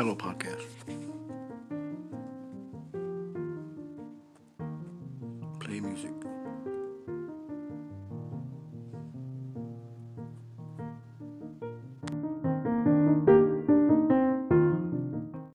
Hello, podcast. Play music.